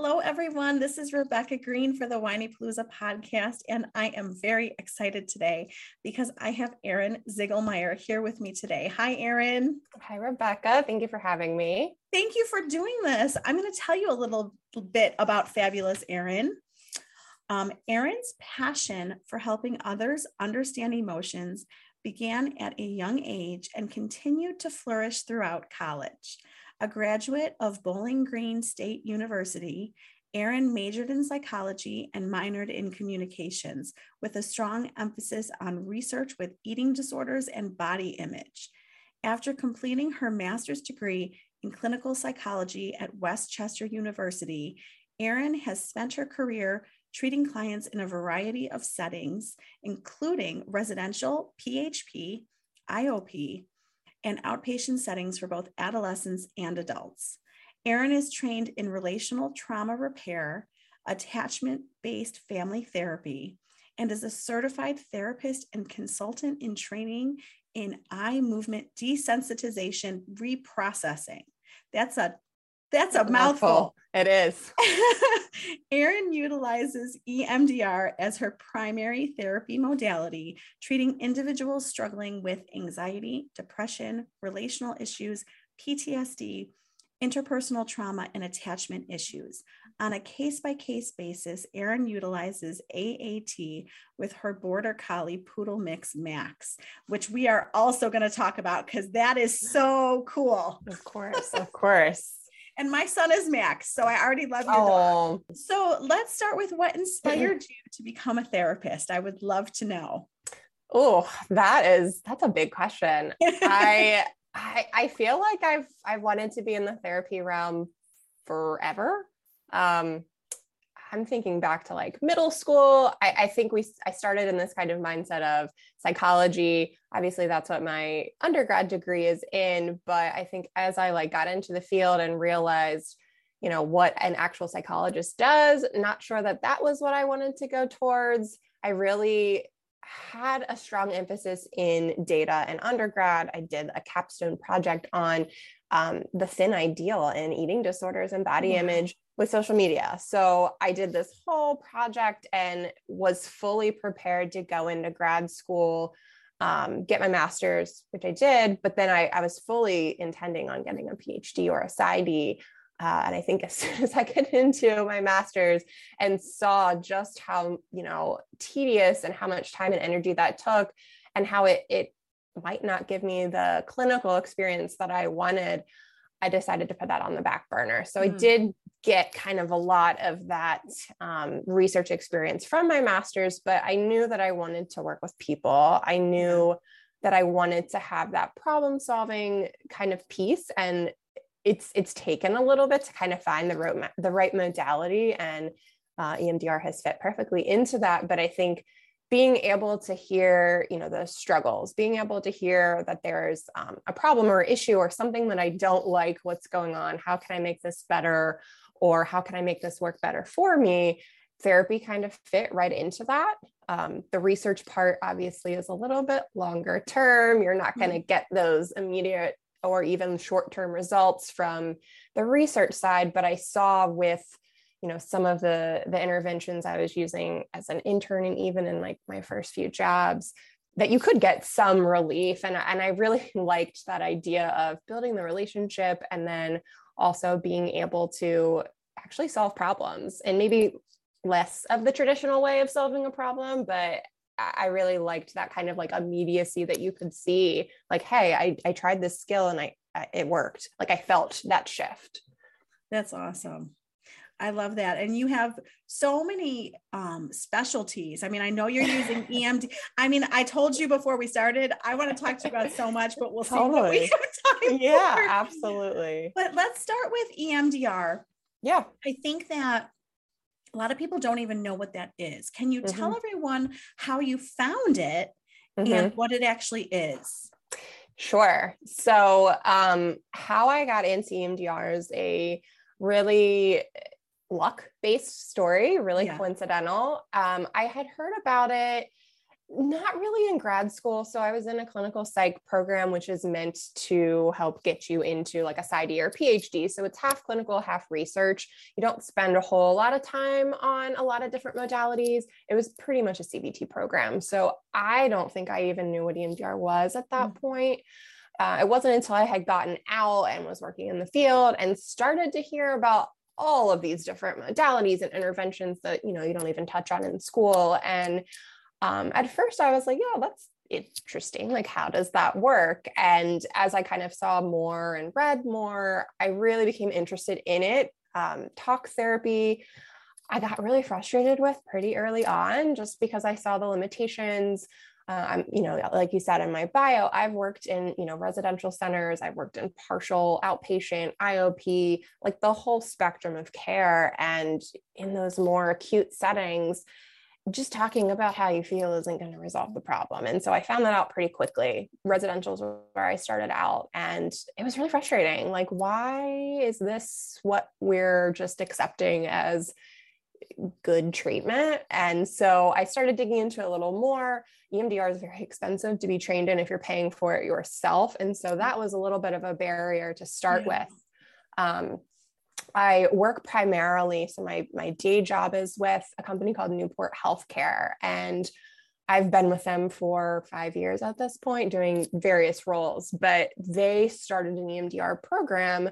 Hello, everyone. This is Rebecca Green for the Whinypaluza podcast, and I am very excited today because I have Erin Ziegelmeyer here with me today. Hi, Erin. Hi, Rebecca. Thank you for having me. Thank you for doing this. I'm going to tell you a little bit about Fabulous Erin. Um, Erin's passion for helping others understand emotions began at a young age and continued to flourish throughout college. A graduate of Bowling Green State University, Erin majored in psychology and minored in communications with a strong emphasis on research with eating disorders and body image. After completing her master's degree in clinical psychology at West Chester University, Erin has spent her career treating clients in a variety of settings, including residential, PHP, IOP, and outpatient settings for both adolescents and adults. Erin is trained in relational trauma repair, attachment based family therapy, and is a certified therapist and consultant in training in eye movement desensitization reprocessing. That's a that's a mouthful. It is. Erin utilizes EMDR as her primary therapy modality, treating individuals struggling with anxiety, depression, relational issues, PTSD, interpersonal trauma, and attachment issues. On a case by case basis, Erin utilizes AAT with her Border Collie Poodle Mix Max, which we are also going to talk about because that is so cool. Of course, of course and my son is Max. So I already love your dog. So let's start with what inspired you to become a therapist. I would love to know. Oh, that is that's a big question. I I I feel like I've I've wanted to be in the therapy realm forever. Um, I'm thinking back to like middle school. I, I, think we I started in this kind of mindset of psychology. Obviously, that's what my undergrad degree is in. But I think as I like got into the field and realized, you know, what an actual psychologist does, not sure that that was what I wanted to go towards. I really had a strong emphasis in data and undergrad. I did a capstone project on um, the thin ideal in eating disorders and body yeah. image with social media. So I did this whole project and was fully prepared to go into grad school, um, get my master's, which I did. But then I, I, was fully intending on getting a PhD or a PsyD. Uh, and I think as soon as I get into my master's and saw just how you know tedious and how much time and energy that took, and how it it might not give me the clinical experience that I wanted, I decided to put that on the back burner. So mm. I did get kind of a lot of that um, research experience from my master's, but I knew that I wanted to work with people. I knew that I wanted to have that problem solving kind of piece. And it's it's taken a little bit to kind of find the right, the right modality and uh, EMDR has fit perfectly into that. But I think being able to hear you know the struggles being able to hear that there's um, a problem or issue or something that i don't like what's going on how can i make this better or how can i make this work better for me? Therapy kind of fit right into that. Um, the research part obviously is a little bit longer term. You're not going to mm-hmm. get those immediate or even short-term results from the research side but i saw with you know some of the the interventions i was using as an intern and even in like my first few jobs that you could get some relief. And, and i really liked that idea of building the relationship and then also being able to actually solve problems and maybe less of the traditional way of solving a problem but I really liked that kind of like immediacy that you could see, like, hey, I, I tried this skill and I, I it worked. Like I felt that shift. That's awesome. I love that. And you have so many um, specialties. I mean, I know you're using EMD. I mean, I told you before we started, I want to talk to you about so much, but we'll totally. see. We yeah, for. absolutely. But let's start with EMDR. Yeah. I think that a lot of people don't even know what that is. Can you mm-hmm. tell everyone how you found it mm-hmm. and what it actually is? Sure. So, um, how I got into EMDR is a really luck based story, really yeah. coincidental. Um, I had heard about it not really in grad school. So I was in a clinical psych program, which is meant to help get you into like a PsyD or PhD. So it's half clinical, half research. You don't spend a whole lot of time on a lot of different modalities. It was pretty much a CBT program. So I don't think I even knew what EMDR was at that mm-hmm. point. Uh, it wasn't until I had gotten out and was working in the field and started to hear about all of these different modalities and interventions that you know you don't even touch on in school and um, at first I was like, yeah, that's interesting. Like, how does that work? And as I kind of saw more and read more, I really became interested in it. Um, talk therapy, I got really frustrated with pretty early on just because I saw the limitations. Uh, I'm, you know, like you said in my bio, I've worked in, you know, residential centers, I've worked in partial outpatient, IOP, like the whole spectrum of care. And in those more acute settings, just talking about how you feel isn't going to resolve the problem. And so I found that out pretty quickly. Residentials where I started out, and it was really frustrating. Like, why is this what we're just accepting as good treatment? And so I started digging into it a little more. EMDR is very expensive to be trained in if you're paying for it yourself. And so that was a little bit of a barrier to start yeah. with. Um, I work primarily, so my my day job is with a company called Newport Healthcare, and I've been with them for five years at this point, doing various roles. But they started an EMDR program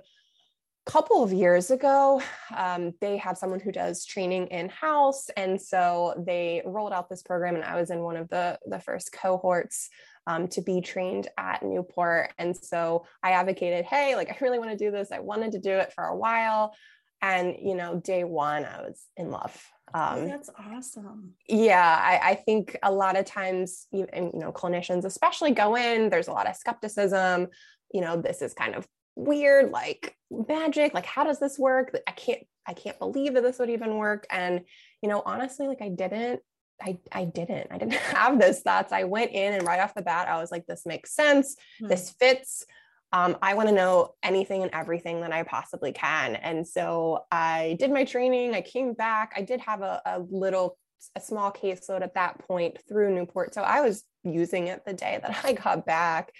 couple of years ago. Um, they have someone who does training in house, and so they rolled out this program, and I was in one of the the first cohorts um, to be trained at Newport. And so I advocated, hey, like I really want to do this. I wanted to do it for a while. And, you know, day one, I was in love. Oh, um, oh, that's awesome. Yeah, I, I, think a lot of times, you, and, you know, clinicians especially go in, there's a lot of skepticism. You know, this is kind of weird, like magic. Like, how does this work? I can't, I can't believe that this would even work. And, you know, honestly, like I didn't I, I didn't. I didn't have those thoughts. I went in and right off the bat, I was like, this makes sense. Mm-hmm. This fits. Um, I want to know anything and everything that I possibly can. And so I did my training. I came back. I did have a, a little, a small caseload at that point through Newport. So I was using it the day that I got back.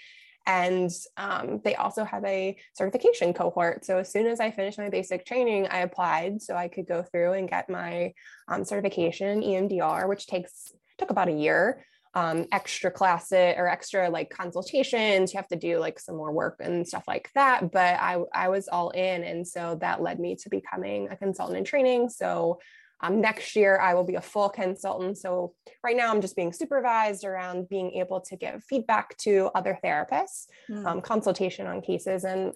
And um, they also have a certification cohort. So as soon as I finished my basic training, I applied so I could go through and get my um, certification EMDR, which takes took about a year. Um, extra classes or extra like consultations. You have to do like some more work and stuff like that. But I I was all in, and so that led me to becoming a consultant in training. So um, next year, I will be a full consultant. So, right now, I'm just being supervised around being able to give feedback to other therapists, mm. um, consultation on cases, and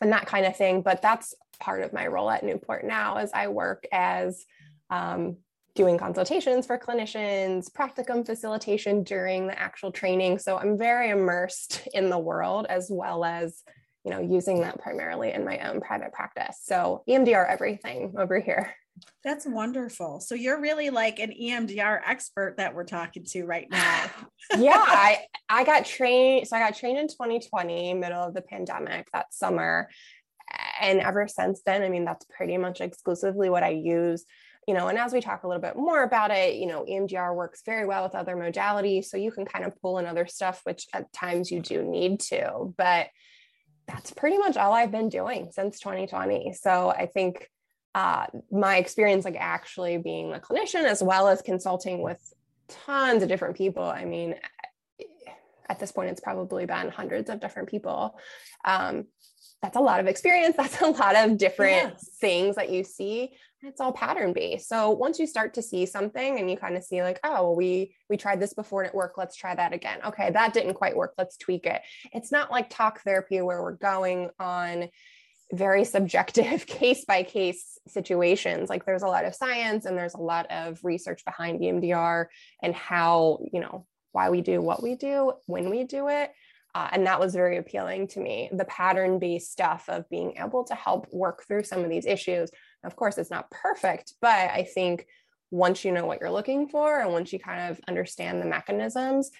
and that kind of thing. But that's part of my role at Newport now, as I work as um, doing consultations for clinicians, practicum facilitation during the actual training. So I'm very immersed in the world as well as you know using that primarily in my own private practice. So EMDR everything over here. That's wonderful. So you're really like an EMDR expert that we're talking to right now. yeah, I I got trained so I got trained in 2020, middle of the pandemic that summer. And ever since then, I mean that's pretty much exclusively what I use. You know, and as we talk a little bit more about it, you know, EMDR works very well with other modalities. So you can kind of pull in other stuff, which at times you do need to. But that's pretty much all I've been doing since 2020. So I think uh, my experience, like actually being a clinician as well as consulting with tons of different people. I mean, at this point, it's probably been hundreds of different people. Um, that's a lot of experience. That's a lot of different yes. things that you see. It's all pattern based. So once you start to see something and you kind of see like, oh, well, we we tried this before and it worked. Let's try that again. Okay, that didn't quite work. Let's tweak it. It's not like talk therapy where we're going on very subjective case by case situations. Like there's a lot of science and there's a lot of research behind EMDR and how you know why we do what we do when we do it. Uh, and that was very appealing to me. The pattern based stuff of being able to help work through some of these issues of course it's not perfect but i think once you know what you're looking for and once you kind of understand the mechanisms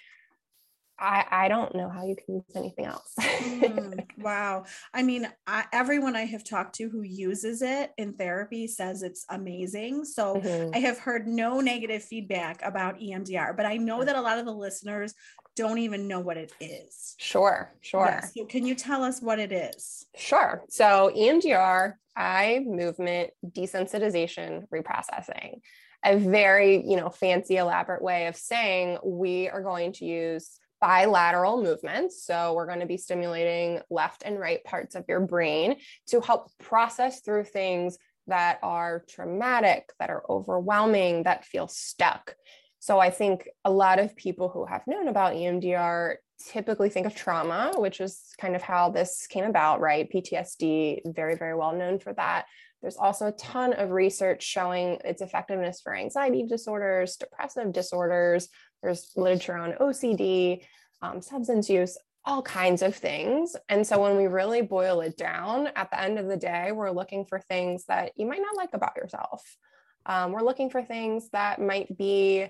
I, I don't know how you can use anything else. mm, wow. I mean, I, everyone I have talked to who uses it in therapy says it's amazing. So mm-hmm. I have heard no negative feedback about EMDR, but I know that a lot of the listeners don't even know what it is. Sure, sure. So can you tell us what it is? Sure. So EMDR, eye movement desensitization reprocessing. A very, you know, fancy elaborate way of saying we are going to use bilateral movements. So we're going to be stimulating left and right parts of your brain to help process through things that are traumatic, that are overwhelming, that feel stuck. So I think a lot of people who have known about EMDR typically think of trauma, which is kind of how this came about, right? PTSD, very, very well known for that. There's also a ton of research showing its effectiveness for anxiety disorders, depressive disorders. There's literature on OCD, um, substance use, all kinds of things. And so when we really boil it down, at the end of the day, we're looking for things that you might not like about yourself. Um, we're looking for things that might be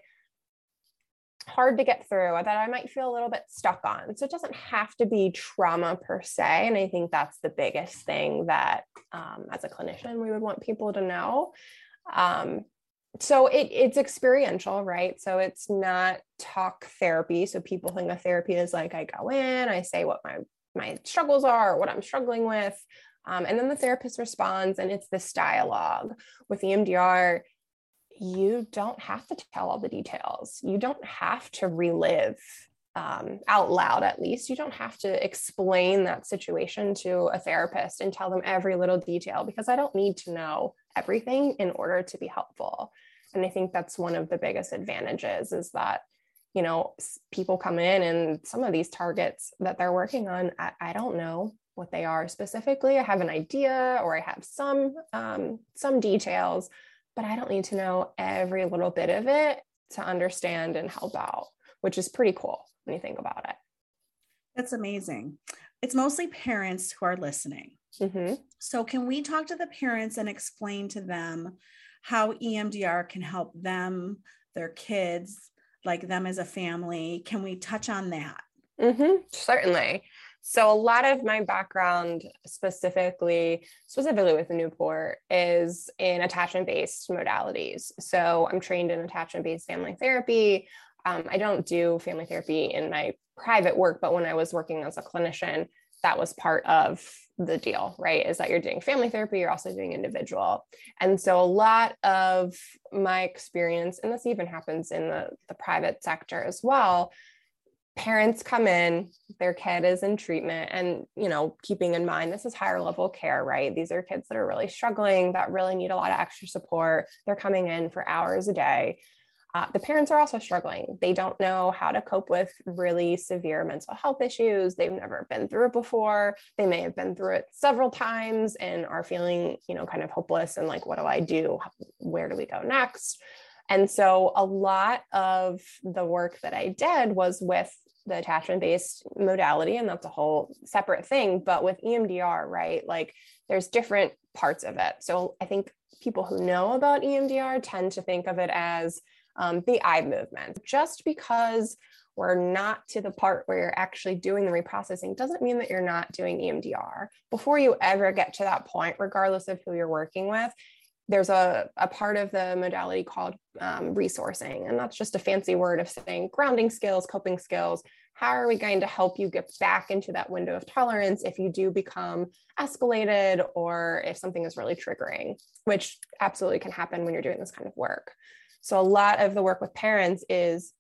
hard to get through that I might feel a little bit stuck on. So it doesn't have to be trauma per se. And I think that's the biggest thing that um, as a clinician, we would want people to know. Um, so it, it's experiential, right? So it's not talk therapy. So people think of therapy is like I go in, I say what my my struggles are, what I'm struggling with, um, and then the therapist responds, and it's this dialogue. With EMDR, you don't have to tell all the details. You don't have to relive um, out loud, at least. You don't have to explain that situation to a therapist and tell them every little detail because I don't need to know everything in order to be helpful. And I think that's one of the biggest advantages is that, you know, people come in and some of these targets that they're working on, I, I don't know what they are specifically. I have an idea or I have some um, some details, but I don't need to know every little bit of it to understand and help out, which is pretty cool when you think about it. That's amazing. It's mostly parents who are listening. Mm-hmm. So, can we talk to the parents and explain to them how EMDR can help them, their kids, like them as a family? Can we touch on that? Mm-hmm. Certainly. So a lot of my background specifically, specifically with Newport, is in attachment-based modalities. So I'm trained in attachment-based family therapy. Um, I don't do family therapy in my private work, but when I was working as a clinician, that was part of the deal, right? Is that you're doing family therapy, you're also doing individual. And so a lot of my experience, and this even happens in the, the private sector as well, parents come in their kid is in treatment and you know keeping in mind this is higher level care right these are kids that are really struggling that really need a lot of extra support they're coming in for hours a day uh, the parents are also struggling. They don't know how to cope with really severe mental health issues. They've never been through it before. They may have been through it several times and are feeling you know kind of hopeless and like what do i do? Where do we go next? And so a lot of the work that I did was with the attachment based modality and that's a whole separate thing but with EMDR right? Like there's different parts of it. So I think people who know about EMDR tend to think of it as um, the eye movement just because we're not to the part where you're actually doing the reprocessing doesn't mean that you're not doing EMDR. Before you ever get to that point, regardless of who you're working with, there's a, a part of the modality called um, resourcing, and that's just a fancy word of saying grounding skills, coping skills. How are we going to help you get back into that window of tolerance if you do become escalated or if something is really triggering, which absolutely can happen when you're doing this kind of work. So, a lot of the work with parents is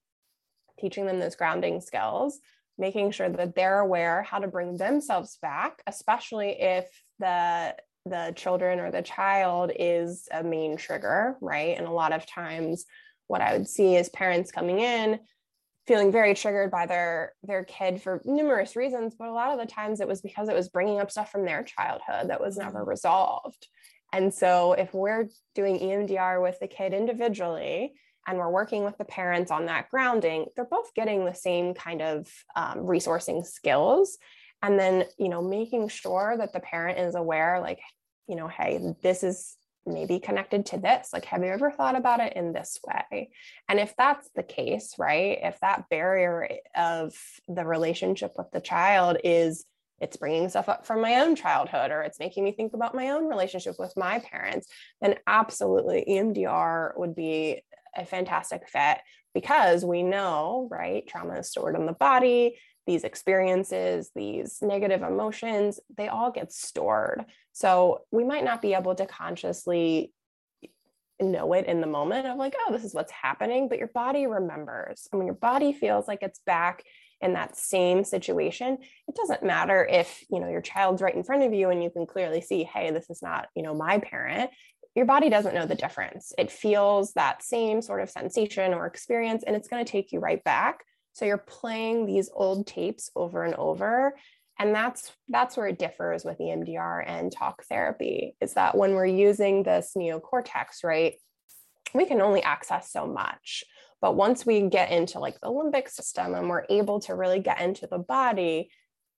teaching them those grounding skills, making sure that they're aware how to bring themselves back, especially if the the children or the child is a main trigger, right? And a lot of times what I would see is parents coming in feeling very triggered by their their kid for numerous reasons but a lot of the times it was because it was bringing up stuff from their childhood that was never mm-hmm. resolved and so if we're doing EMDR with the kid individually and we're working with the parents on that grounding they're both getting the same kind of um, resourcing skills. And then you know making sure that the parent is aware like you know hey this is maybe connected to this. Like have you ever thought about it in this way? And if that's the case right if that barrier of the relationship with the child is it's bringing stuff up from my own childhood or it's making me think about my own relationship with my parents then absolutely EMDR would be a fantastic fit because we know right trauma is stored in the body these experiences, these negative emotions, they all get stored. So we might not be able to consciously know it in the moment of like, oh, this is what's happening, but your body remembers. And when your body feels like it's back in that same situation, it doesn't matter if, you know, your child's right in front of you and you can clearly see, hey, this is not, you know, my parent. Your body doesn't know the difference. It feels that same sort of sensation or experience, and it's going to take you right back so you're playing these old tapes over and over. And that's that's where it differs with EMDR and talk therapy is that when we're using this neocortex, right, we can only access so much. But once we get into like the limbic system and we're able to really get into the body,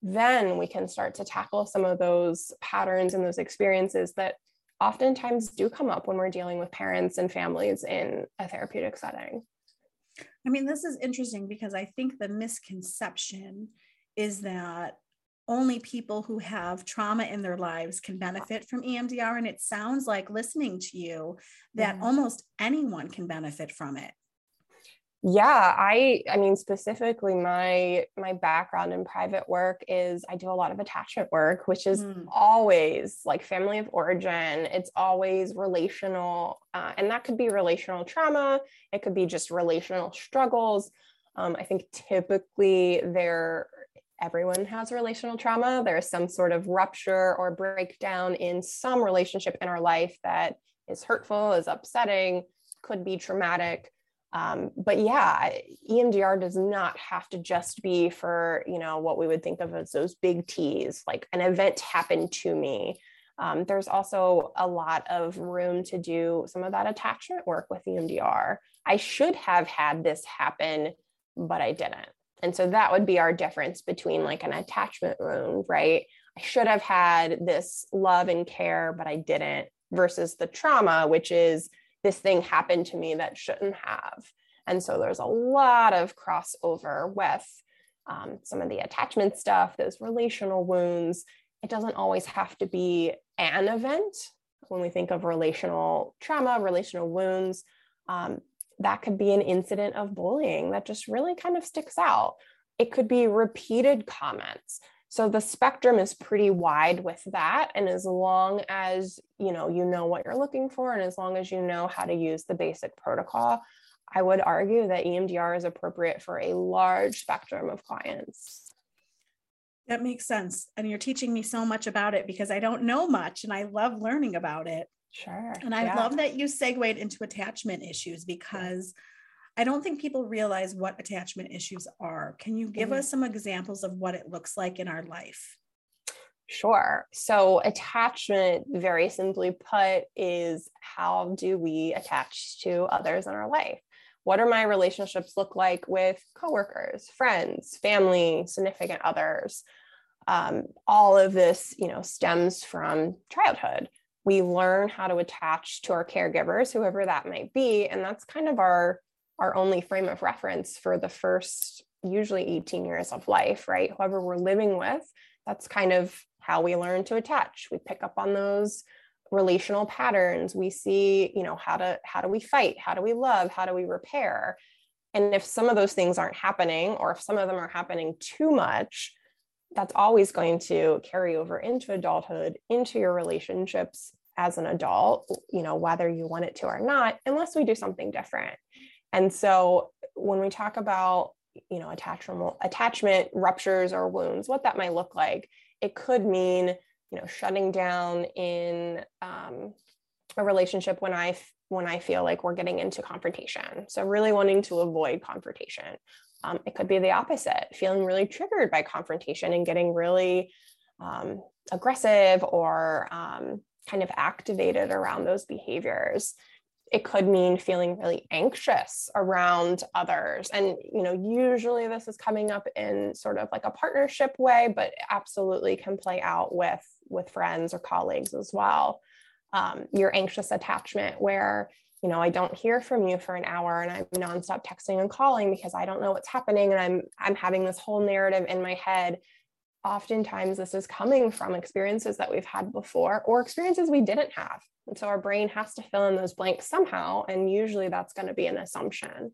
then we can start to tackle some of those patterns and those experiences that oftentimes do come up when we're dealing with parents and families in a therapeutic setting. I mean, this is interesting because I think the misconception is that only people who have trauma in their lives can benefit from EMDR. And it sounds like listening to you that mm-hmm. almost anyone can benefit from it yeah i i mean specifically my my background in private work is i do a lot of attachment work which is mm. always like family of origin. It's always relational uh, and that could be relational trauma. It could be just relational struggles. Um, i think typically there everyone has relational trauma. There's some sort of rupture or breakdown in some relationship in our life that is hurtful is upsetting could be traumatic um, but yeah, EMDR does not have to just be for, you know, what we would think of as those big T's, like an event happened to me. Um, there's also a lot of room to do some of that attachment work with EMDR. I should have had this happen, but I didn't. And so that would be our difference between like an attachment wound, right? I should have had this love and care, but I didn't, versus the trauma, which is this thing happened to me that shouldn't have. And so there's a lot of crossover with um, some of the attachment stuff, those relational wounds. It doesn't always have to be an event. When we think of relational trauma, relational wounds, um, that could be an incident of bullying that just really kind of sticks out. It could be repeated comments. So the spectrum is pretty wide with that. And as long as you know you know what you're looking for, and as long as you know how to use the basic protocol, I would argue that EMDR is appropriate for a large spectrum of clients. That makes sense. And you're teaching me so much about it because I don't know much and I love learning about it. Sure. And I yeah. love that you segued into attachment issues because I don't think people realize what attachment issues are. Can you give mm-hmm. us some examples of what it looks like in our life? Sure. So, attachment, very simply put, is how do we attach to others in our life? What are my relationships look like with coworkers, friends, family, significant others? Um, all of this, you know, stems from childhood. We learn how to attach to our caregivers, whoever that might be, and that's kind of our our only frame of reference for the first usually 18 years of life, right? Whoever we're living with, that's kind of how we learn to attach. We pick up on those relational patterns. We see you know how to how do we fight? How do we love? How do we repair? And if some of those things aren't happening or if some of them are happening too much that's always going to carry over into adulthood into your relationships as an adult you know whether you want it to or not unless we do something different and so when we talk about you know attachment attachment ruptures or wounds what that might look like it could mean you know shutting down in um, a relationship when i when i feel like we're getting into confrontation. So really wanting to avoid confrontation. Um, it could be the opposite feeling really triggered by confrontation and getting really um, aggressive or um, kind of activated around those behaviors it could mean feeling really anxious around others. And you know usually this is coming up in sort of like a partnership way but absolutely can play out with with friends or colleagues as well. Um, your anxious attachment where you know i don't hear from you for an hour and i'm nonstop texting and calling because i don't know what's happening and i'm i'm having this whole narrative in my head oftentimes this is coming from experiences that we've had before or experiences we didn't have and so our brain has to fill in those blanks somehow. And usually that's going to be an assumption.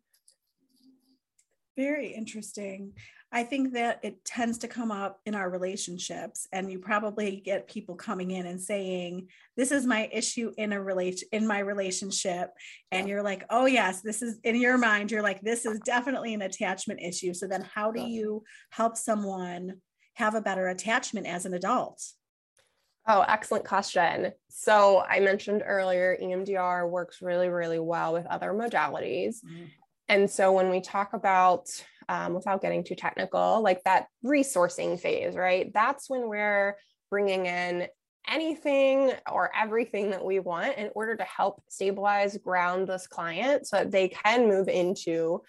Very interesting. I think that it tends to come up in our relationships, and you probably get people coming in and saying, "This is my issue in a relation in my relationship," and you're like, "Oh yes, this is in your mind." You're like, "This is definitely an attachment issue." So then, how do you help someone have a better attachment as an adult? Oh, excellent question. So I mentioned earlier, EMDR works really, really well with other modalities. Mm. And so when we talk about, um, without getting too technical, like that resourcing phase, right? That's when we're bringing in anything or everything that we want in order to help stabilize, ground this client so that they can move into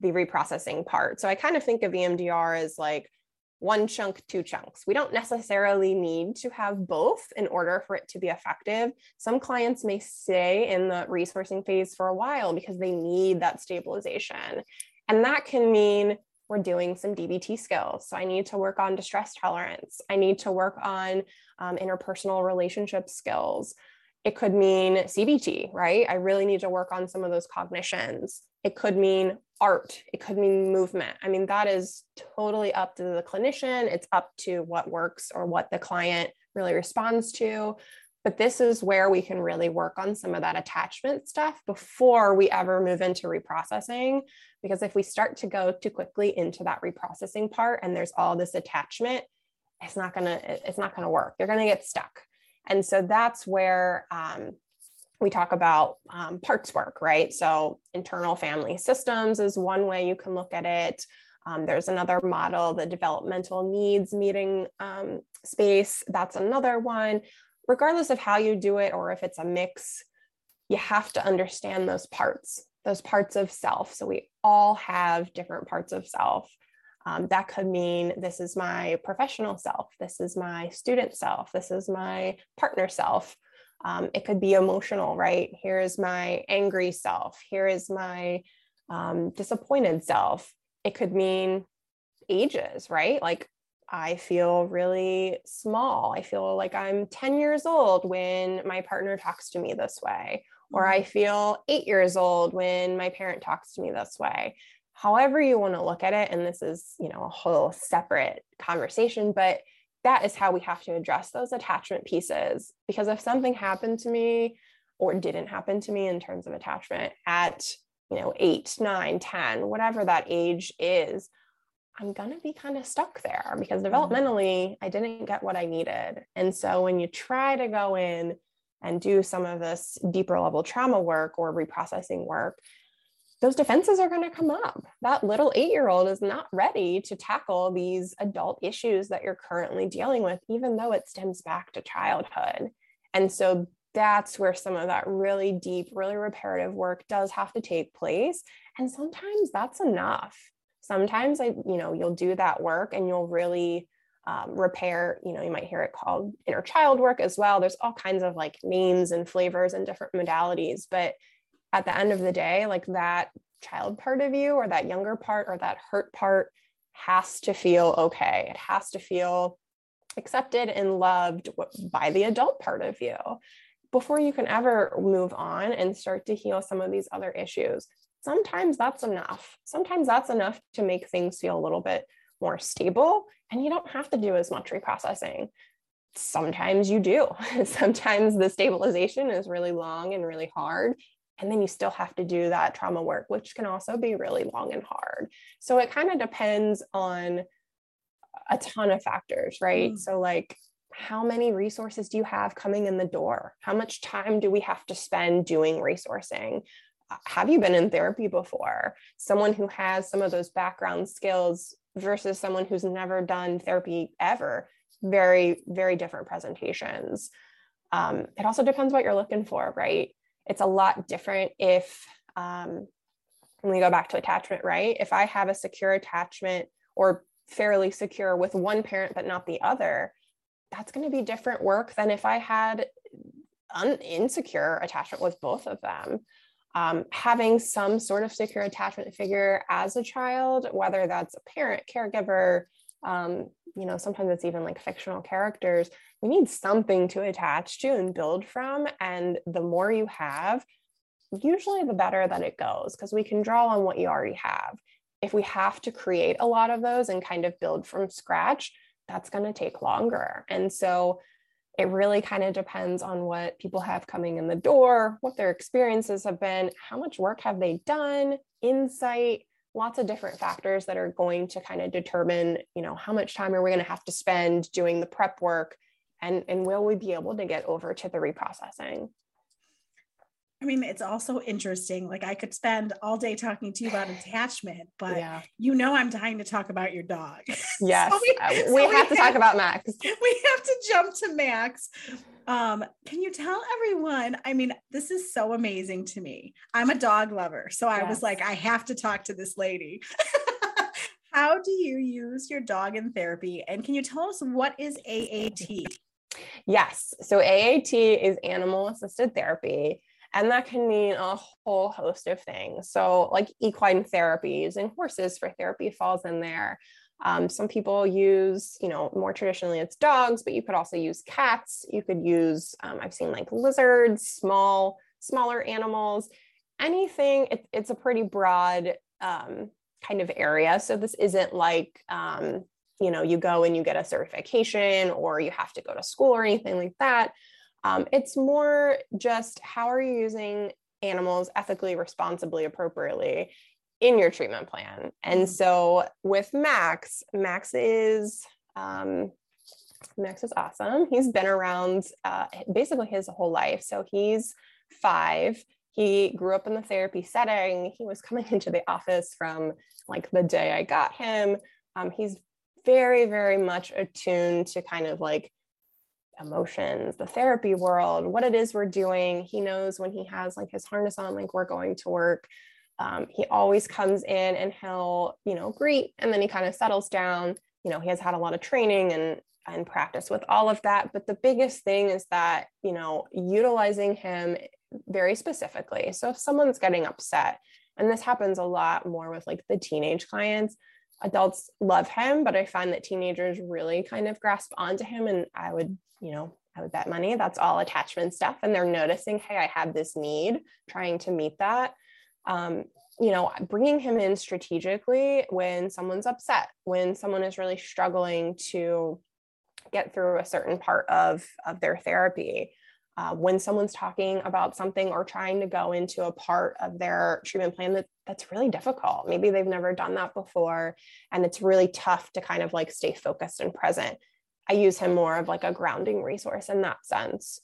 the reprocessing part. So I kind of think of EMDR as like one chunk, two chunks. We don't necessarily need to have both in order for it to be effective. Some clients may stay in the resourcing phase for a while because they need that stabilization. And that can mean we're doing some DBT skills. So I need to work on distress tolerance. I need to work on um, interpersonal relationship skills. It could mean CBT, right? I really need to work on some of those cognitions. It could mean art. It could mean movement. I mean that is totally up to the clinician. It's up to what works or what the client really responds to. But this is where we can really work on some of that attachment stuff before we ever move into reprocessing. Because if we start to go too quickly into that reprocessing part and there's all this attachment it's not to it's not to work. You're to get stuck. And so that's where um, we talk about um, parts work, right? So, internal family systems is one way you can look at it. Um, there's another model, the developmental needs meeting um, space. That's another one. Regardless of how you do it or if it's a mix, you have to understand those parts, those parts of self. So, we all have different parts of self. Um, that could mean this is my professional self, this is my student self, this is my partner self. Um, it could be emotional, right? Here is my angry self. Here is my um, disappointed self. It could mean ages, right? Like I feel really small. I feel like I'm 10 years old when my partner talks to me this way, or I mm-hmm. feel eight years old when my parent talks to me this way. However, you want to look at it, and this is, you know, a whole separate conversation, but that is how we have to address those attachment pieces. Because if something happened to me or didn't happen to me in terms of attachment at, you know, eight, nine, 10, whatever that age is, I'm going to be kind of stuck there because mm-hmm. developmentally, I didn't get what I needed. And so when you try to go in and do some of this deeper level trauma work or reprocessing work, those defenses are going to come up. That little eight year old is not ready to tackle these adult issues that you're currently dealing with, even though it stems back to childhood. And so that's where some of that really deep, really reparative work does have to take place. And sometimes that's enough. Sometimes I, you know, you'll do that work and you'll really um, repair, you know, you might hear it called inner child work as well. There's all kinds of like names and flavors and different modalities, but at the end of the day, like that child part of you or that younger part or that hurt part has to feel okay. It has to feel accepted and loved by the adult part of you before you can ever move on and start to heal some of these other issues. Sometimes that's enough. Sometimes that's enough to make things feel a little bit more stable, and you don't have to do as much reprocessing. Sometimes you do. Sometimes the stabilization is really long and really hard. And then you still have to do that trauma work, which can also be really long and hard. So it kind of depends on a ton of factors, right? Mm. So, like, how many resources do you have coming in the door? How much time do we have to spend doing resourcing? Have you been in therapy before? Someone who has some of those background skills versus someone who's never done therapy ever, very, very different presentations. Um, it also depends what you're looking for, right? It's a lot different if, um, when we go back to attachment, right? If I have a secure attachment or fairly secure with one parent but not the other, that's going to be different work than if I had an insecure attachment with both of them. Um, having some sort of secure attachment figure as a child, whether that's a parent, caregiver, um, you know, sometimes it's even like fictional characters, we need something to attach to and build from. And the more you have, usually the better that it goes because we can draw on what you already have. If we have to create a lot of those and kind of build from scratch, that's going to take longer. And so it really kind of depends on what people have coming in the door, what their experiences have been, how much work have they done, insight, lots of different factors that are going to kind of determine, you know, how much time are we going to have to spend doing the prep work and and will we be able to get over to the reprocessing? I mean, it's also interesting. Like I could spend all day talking to you about attachment, but yeah. you know I'm dying to talk about your dog. Yes. so we, uh, we, so have we to talk about Max. We have to jump to Max. Um, can you tell everyone? I mean, this is so amazing to me. I'm a dog lover. So I yes. was like, I have to talk to this lady. How do you use your dog in therapy? And can you tell us what is AAT? Yes. So AAT is animal assisted therapy. And that can mean a whole host of things. So, like equine therapies and horses for therapy falls in there. Um, some people use, you know, more traditionally it's dogs, but you could also use cats. You could use, um, I've seen like lizards, small, smaller animals, anything. It, it's a pretty broad um, kind of area. So this isn't like, um, you know, you go and you get a certification or you have to go to school or anything like that. Um, it's more just how are you using animals ethically, responsibly, appropriately in your treatment plan. And mm-hmm. so with Max, Max is um, Max is awesome. He's been around uh, basically his whole life. So he's five. He grew up in the therapy setting. He was coming into the office from like the day I got him. Um, he's very, very much attuned to kind of like emotions, the therapy world, what it is we're doing. He knows when he has like his harness on, like we're going to work. Um, he always comes in and he'll, you know, greet and then he kind of settles down. You know, he has had a lot of training and and practice with all of that. But the biggest thing is that, you know, utilizing him very specifically. So if someone's getting upset, and this happens a lot more with like the teenage clients, adults love him, but I find that teenagers really kind of grasp onto him. And I would, you know, I would bet money that's all attachment stuff. And they're noticing, hey, I have this need, trying to meet that. Um, you know, bringing him in strategically when someone's upset, when someone is really struggling to get through a certain part of, of their therapy. Uh, when someone's talking about something or trying to go into a part of their treatment plan that that's really difficult. Maybe they've never done that before, and it's really tough to kind of like stay focused and present. I use him more of like a grounding resource in that sense.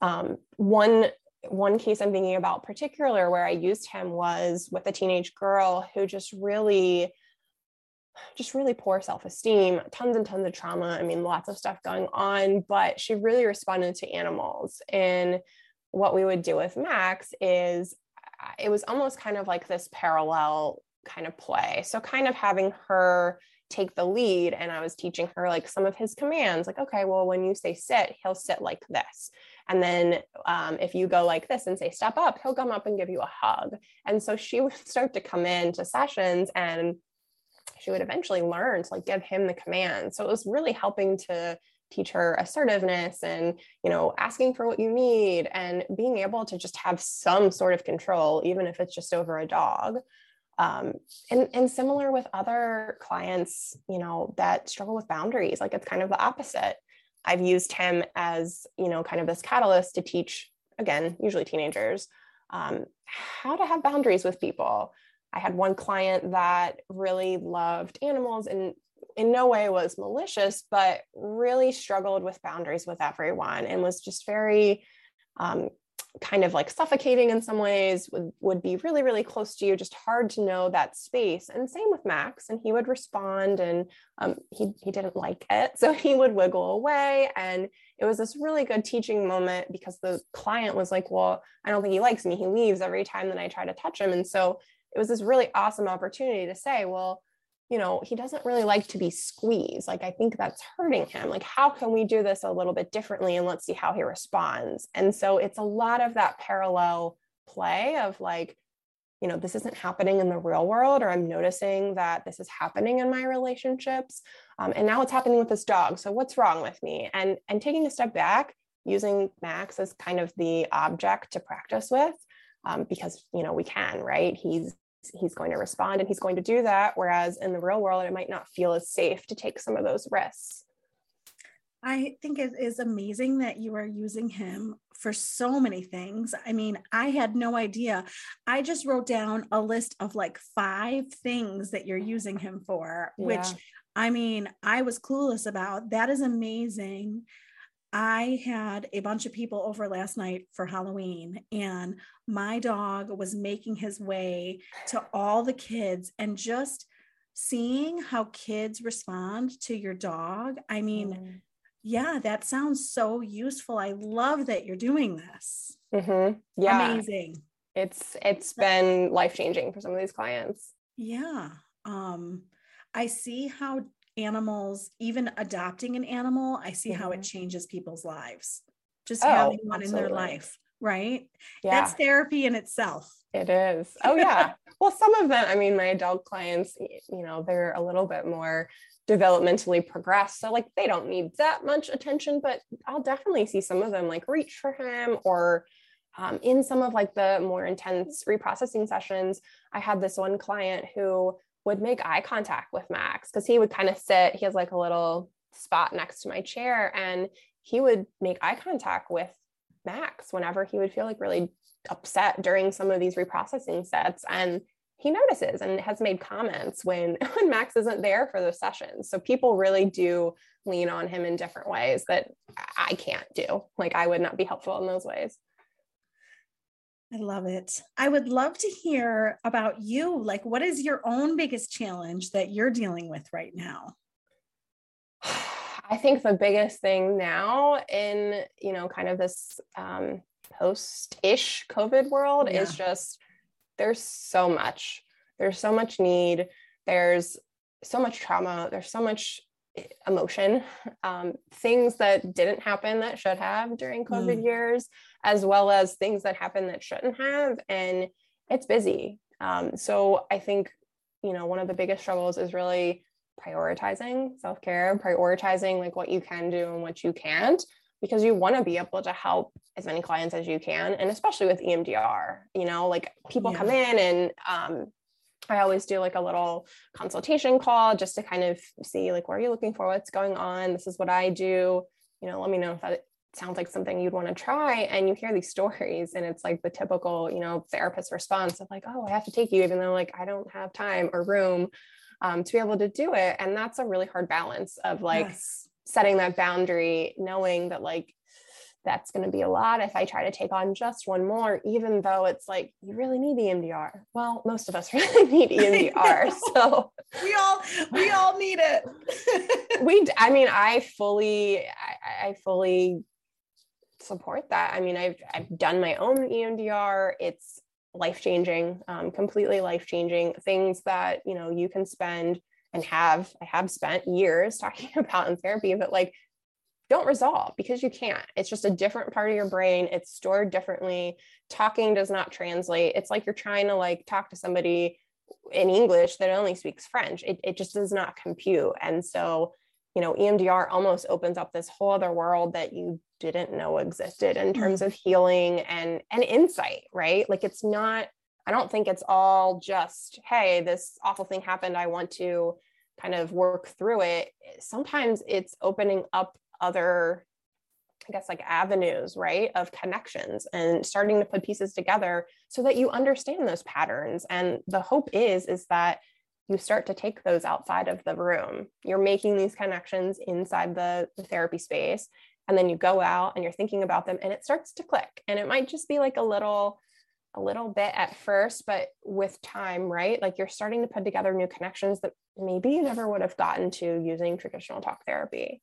Um, one one case I'm thinking about particular where I used him was with a teenage girl who just really just really poor self-esteem tons and tons of trauma i mean lots of stuff going on but she really responded to animals and what we would do with max is it was almost kind of like this parallel kind of play. So kind of having her take the lead and i was teaching her like some of his commands like okay well when you say sit he'll sit like this. And then um, if you go like this and say step up he'll come up and give you a hug. And so she would start to come into sessions and she would eventually learn to like give him the command. So it was really helping to teach her assertiveness and you know asking for what you need and being able to just have some sort of control even if it's just over a dog. Um, and and similar with other clients you know that struggle with boundaries like it's kind of the opposite. I've used him as you know kind of this catalyst to teach again usually teenagers um, how to have boundaries with people. I had one client that really loved animals and in no way was malicious, but really struggled with boundaries with everyone and was just very um, kind of like suffocating in some ways, would, would be really, really close to you, just hard to know that space. And same with Max. And he would respond and um, he, he didn't like it. So he would wiggle away. And it was this really good teaching moment because the client was like, Well, I don't think he likes me. He leaves every time that I try to touch him. And so it was this really awesome opportunity to say, Well, you know, he doesn't really like to be squeezed. Like, I think that's hurting him. Like, how can we do this a little bit differently and let's see how he responds? And so it's a lot of that parallel play of like, you know, this isn't happening in the real world, or I'm noticing that this is happening in my relationships. Um, and now it's happening with this dog. So what's wrong with me? And and taking a step back, using Max as kind of the object to practice with, um, because you know we can, right? He's he's going to respond and he's going to do that. Whereas in the real world, it might not feel as safe to take some of those risks. I think it is amazing that you are using him for so many things. I mean, I had no idea. I just wrote down a list of like five things that you're using him for, yeah. which I mean, I was clueless about. That is amazing. I had a bunch of people over last night for Halloween, and my dog was making his way to all the kids and just seeing how kids respond to your dog. I mean, mm. yeah, that sounds so useful. I love that you're doing this. Mm-hmm. Yeah. Amazing. It's it's been life changing for some of these clients. Yeah. Um, I see how animals, even adopting an animal, I see mm-hmm. how it mm-hmm. changes people's lives. Just oh, having one absolutely. in their life, right? Yeah. That's therapy in itself. It is. Oh, yeah. well, some of them, I mean, my adult clients, you know, they're a little bit more developmentally progressed. So, like, they don't need that much attention, but I'll definitely see some of them like reach for him or um, in some of like the more intense reprocessing sessions. I had this one client who would make eye contact with Max because he would kind of sit, he has like a little spot next to my chair, and he would make eye contact with Max whenever he would feel like really upset during some of these reprocessing sets. And he notices and has made comments when, when Max isn't there for the sessions. So people really do lean on him in different ways that I can't do. Like I would not be helpful in those ways. I love it. I would love to hear about you. Like, what is your own biggest challenge that you're dealing with right now? I think the biggest thing now in, you know, kind of this um, post-ish COVID world yeah. is just there's so much. There's so much need. There's so much trauma. There's so much emotion, um, things that didn't happen that should have during COVID mm. years, as well as things that happen that shouldn't have. And it's busy. Um, so I think, you know, one of the biggest struggles is really prioritizing self care, prioritizing like what you can do and what you can't, because you want to be able to help as many clients as you can. And especially with EMDR, you know, like people yeah. come in and, um, I always do like a little consultation call just to kind of see like what are you looking for, what's going on. This is what I do. You know, let me know if that sounds like something you'd want to try. And you hear these stories, and it's like the typical, you know, therapist response of like, oh, I have to take you, even though like I don't have time or room um, to be able to do it. And that's a really hard balance of like yes. setting that boundary, knowing that like that's going to be a lot if I try to take on just one more, even though it's like, you really need EMDR. Well, most of us really need EMDR. so we all, we all need it. we, I mean, I fully, I, I fully support that. I mean, I've, I've done my own EMDR. It's life-changing, um, completely life-changing things that, you know, you can spend and have, I have spent years talking about in therapy, but like don't resolve because you can't. It's just a different part of your brain. It's stored differently. Talking does not translate. It's like you're trying to like talk to somebody in English that only speaks French. It, it just does not compute. And so you know, EMDR almost opens up this whole other world that you didn't know existed in terms mm-hmm. of healing and and insight, right? Like it's not I don't think it's all just, hey, this awful thing happened. I want to kind of work through it. Sometimes it's opening up other, I guess, like avenues, right, of connections and starting to put pieces together so that you understand those patterns. And the hope is, is that you start to take those outside of the room. You're making these connections inside the, the therapy space. And then you go out and you're thinking about them and it starts to click. And it might just be like a little a little bit at first, but with time, right? Like you're starting to put together new connections that maybe you never would have gotten to using traditional talk therapy.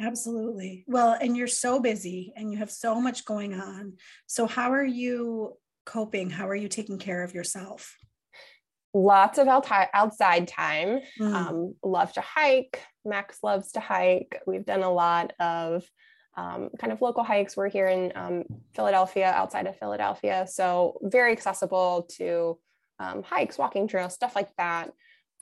Absolutely. Well, and you're so busy and you have so much going on. So, how are you coping? How are you taking care of yourself? Lots of outside time. Mm. Um, love to hike. Max loves to hike. We've done a lot of um, kind of local hikes. We're here in um, Philadelphia, outside of Philadelphia. So very accessible to um, hikes, walking trails, stuff like that.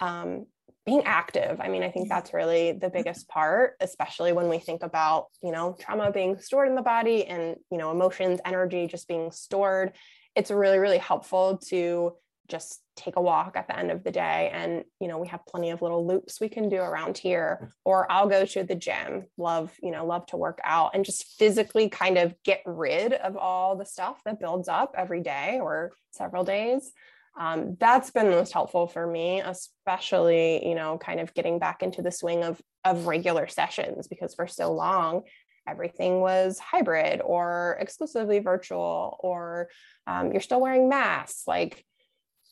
Um, being active. I mean, I think that's really the biggest part, especially when we think about, you know, trauma being stored in the body and, you know, emotions, energy just being stored. It's really, really helpful to just take a walk at the end of the day. And you know we have plenty of little loops we can do around here. Or i'll go to the gym. Love you know love to work out and just physically kind of get rid of all the stuff that builds up every day or several days. Um, that's been most helpful for me especially you know kind of getting back into the swing of of regular sessions because for so long everything was hybrid or exclusively virtual or um, you're still wearing masks. Like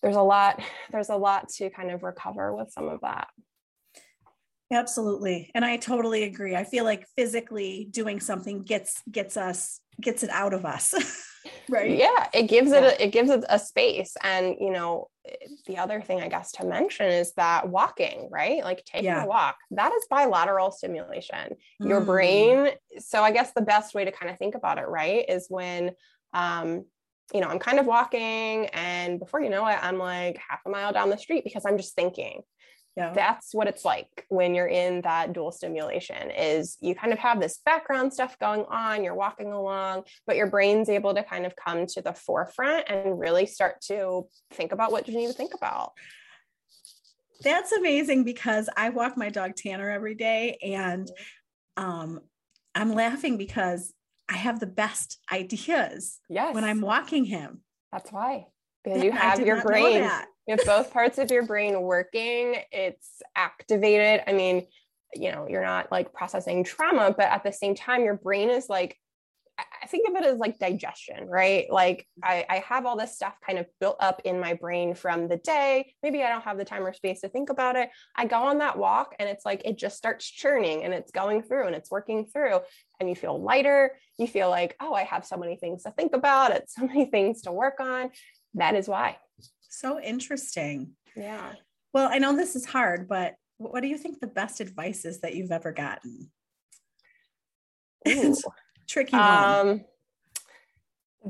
there's a lot there's a lot to kind of recover with some of that. Absolutely. And i totally agree. I feel like physically doing something gets gets us gets it out of us right? Yeah it gives yeah. it a, it gives it a space. And you know the other thing i guess to mention is that walking right? Like taking yeah. a walk that is bilateral stimulation. Mm. your brain so i guess the best way to kind of think about it right is when um you know, I'm kind of walking, and before you know it, I'm like half a mile down the street because I'm just thinking. Yeah. That's what it's like when you're in that dual stimulation is you kind of have this background stuff going on, you're walking along, but your brain's able to kind of come to the forefront and really start to think about what you need to think about. That's amazing because I walk my dog Tanner every day and mm-hmm. um, I'm laughing because I have the best ideas yes. when I'm walking him. That's why. Because you have your brain. You have both parts of your brain working. It's activated. I mean, you know, you're not like processing trauma, but at the same time, your brain is like I think of it as like digestion, right? Like mm-hmm. I, I, have all this stuff kind of built up in my brain from the day. Maybe I don't have the time or space to think about it. I go on that walk and it's like it just starts churning and it's going through and it's working through. And you feel lighter. You feel like, oh, I have so many things to think about. It's so many things to work on. That is why. So interesting. Yeah. Well, I know this is hard, but what do you think the best advice is that you've ever gotten? Tricky one. Um,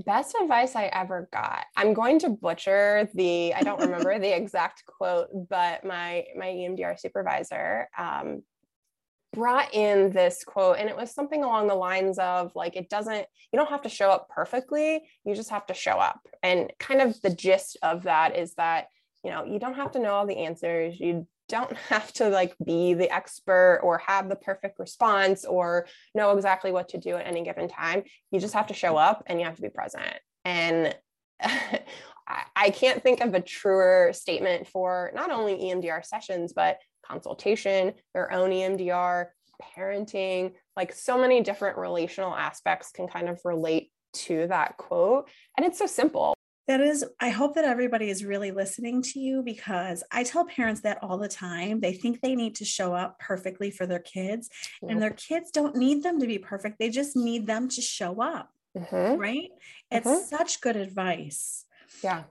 best advice I ever got. I'm going to butcher the. I don't remember the exact quote, but my my EMDR supervisor um, brought in this quote, and it was something along the lines of like, "It doesn't. You don't have to show up perfectly. You just have to show up." And kind of the gist of that is that you know you don't have to know all the answers. You don't have to like be the expert or have the perfect response or know exactly what to do at any given time. You just have to show up and you have to be present. And I can't think of a truer statement for not only EMDR sessions, but consultation, their own EMDR, parenting, like so many different relational aspects can kind of relate to that quote. And it's so simple. That is, I hope that everybody is really listening to you because I tell parents that all the time. They think they need to show up perfectly for their kids, and their kids don't need them to be perfect. They just need them to show up. Mm-hmm. Right? It's mm-hmm. such good advice. Yeah.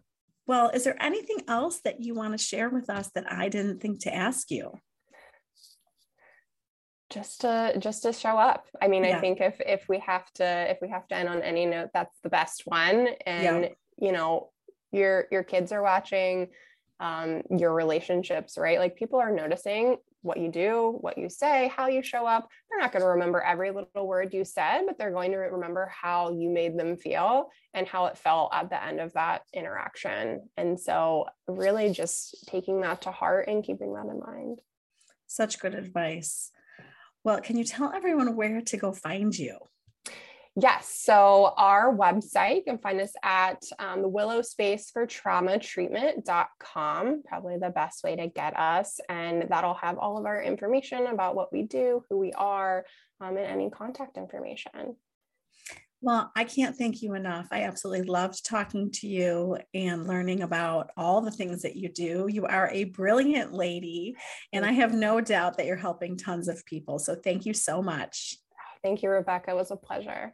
Well, is there anything else that you want to share with us that I didn't think to ask you? just to just to show up i mean yeah. i think if if we have to if we have to end on any note that's the best one and yeah you know your your kids are watching um, your relationships right like people are noticing what you do, what you say, how you show up. They're not going to remember every little word you said, but they're going to remember how you made them feel and how it felt at the end of that interaction. And so, really just taking that to heart and keeping that in mind. Such good advice. Well, can you tell everyone where to go find you? Yes. So our website, you can find us at um, the Willow Space for Trauma Treatment.com, probably the best way to get us. And that'll have all of our information about what we do, who we are, um, and any contact information. Well, I can't thank you enough. I absolutely loved talking to you and learning about all the things that you do. You are a brilliant lady, and I have no doubt that you're helping tons of people. So thank you so much. Thank you, Rebecca. It was a pleasure.